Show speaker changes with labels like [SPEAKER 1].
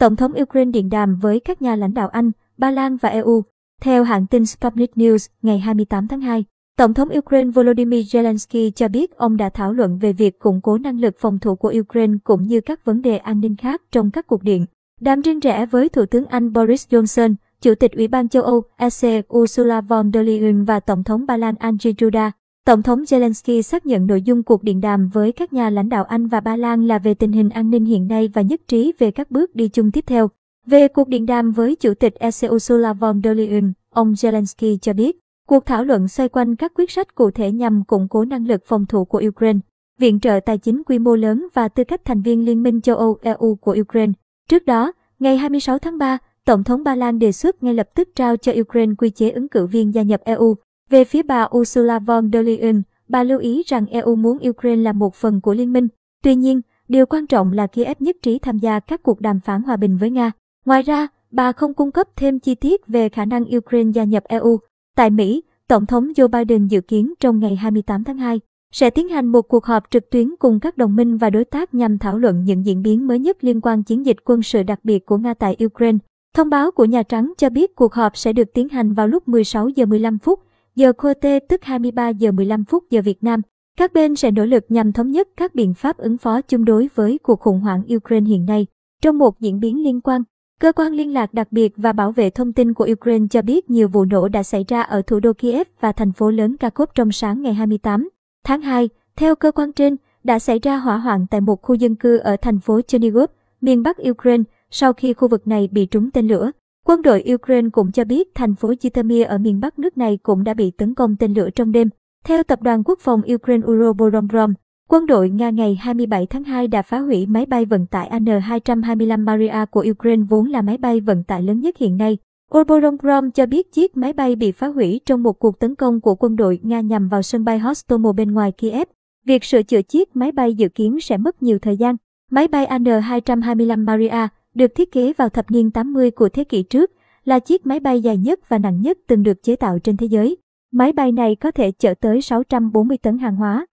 [SPEAKER 1] Tổng thống Ukraine điện đàm với các nhà lãnh đạo Anh, Ba Lan và EU. Theo hãng tin Sputnik News ngày 28 tháng 2, Tổng thống Ukraine Volodymyr Zelensky cho biết ông đã thảo luận về việc củng cố năng lực phòng thủ của Ukraine cũng như các vấn đề an ninh khác trong các cuộc điện. Đàm riêng rẽ với Thủ tướng Anh Boris Johnson, Chủ tịch Ủy ban châu Âu EC Ursula von der Leyen và Tổng thống Ba Lan Andrzej Duda. Tổng thống Zelensky xác nhận nội dung cuộc điện đàm với các nhà lãnh đạo Anh và Ba Lan là về tình hình an ninh hiện nay và nhất trí về các bước đi chung tiếp theo. Về cuộc điện đàm với Chủ tịch EC Ursula von der Leyen, ông Zelensky cho biết, cuộc thảo luận xoay quanh các quyết sách cụ thể nhằm củng cố năng lực phòng thủ của Ukraine, viện trợ tài chính quy mô lớn và tư cách thành viên Liên minh châu Âu EU của Ukraine. Trước đó, ngày 26 tháng 3, Tổng thống Ba Lan đề xuất ngay lập tức trao cho Ukraine quy chế ứng cử viên gia nhập EU. Về phía bà Ursula von der Leyen, bà lưu ý rằng EU muốn Ukraine là một phần của liên minh. Tuy nhiên, điều quan trọng là Kiev nhất trí tham gia các cuộc đàm phán hòa bình với Nga. Ngoài ra, bà không cung cấp thêm chi tiết về khả năng Ukraine gia nhập EU. Tại Mỹ, Tổng thống Joe Biden dự kiến trong ngày 28 tháng 2 sẽ tiến hành một cuộc họp trực tuyến cùng các đồng minh và đối tác nhằm thảo luận những diễn biến mới nhất liên quan chiến dịch quân sự đặc biệt của Nga tại Ukraine. Thông báo của Nhà Trắng cho biết cuộc họp sẽ được tiến hành vào lúc 16 giờ 15 phút giờ KT tức 23 giờ 15 phút giờ Việt Nam. Các bên sẽ nỗ lực nhằm thống nhất các biện pháp ứng phó chung đối với cuộc khủng hoảng Ukraine hiện nay. Trong một diễn biến liên quan, Cơ quan liên lạc đặc biệt và bảo vệ thông tin của Ukraine cho biết nhiều vụ nổ đã xảy ra ở thủ đô Kiev và thành phố lớn Kharkov trong sáng ngày 28 tháng 2. Theo cơ quan trên, đã xảy ra hỏa hoạn tại một khu dân cư ở thành phố Chernihiv, miền Bắc Ukraine, sau khi khu vực này bị trúng tên lửa. Quân đội Ukraine cũng cho biết thành phố Zhytomyr ở miền Bắc nước này cũng đã bị tấn công tên lửa trong đêm. Theo Tập đoàn Quốc phòng Ukraine Uroboronbrom, quân đội Nga ngày 27 tháng 2 đã phá hủy máy bay vận tải An-225 Maria của Ukraine vốn là máy bay vận tải lớn nhất hiện nay. Uroboronbrom cho biết chiếc máy bay bị phá hủy trong một cuộc tấn công của quân đội Nga nhằm vào sân bay Hostomel bên ngoài Kiev. Việc sửa chữa chiếc máy bay dự kiến sẽ mất nhiều thời gian. Máy bay An-225 Maria được thiết kế vào thập niên 80 của thế kỷ trước, là chiếc máy bay dài nhất và nặng nhất từng được chế tạo trên thế giới. Máy bay này có thể chở tới 640 tấn hàng hóa.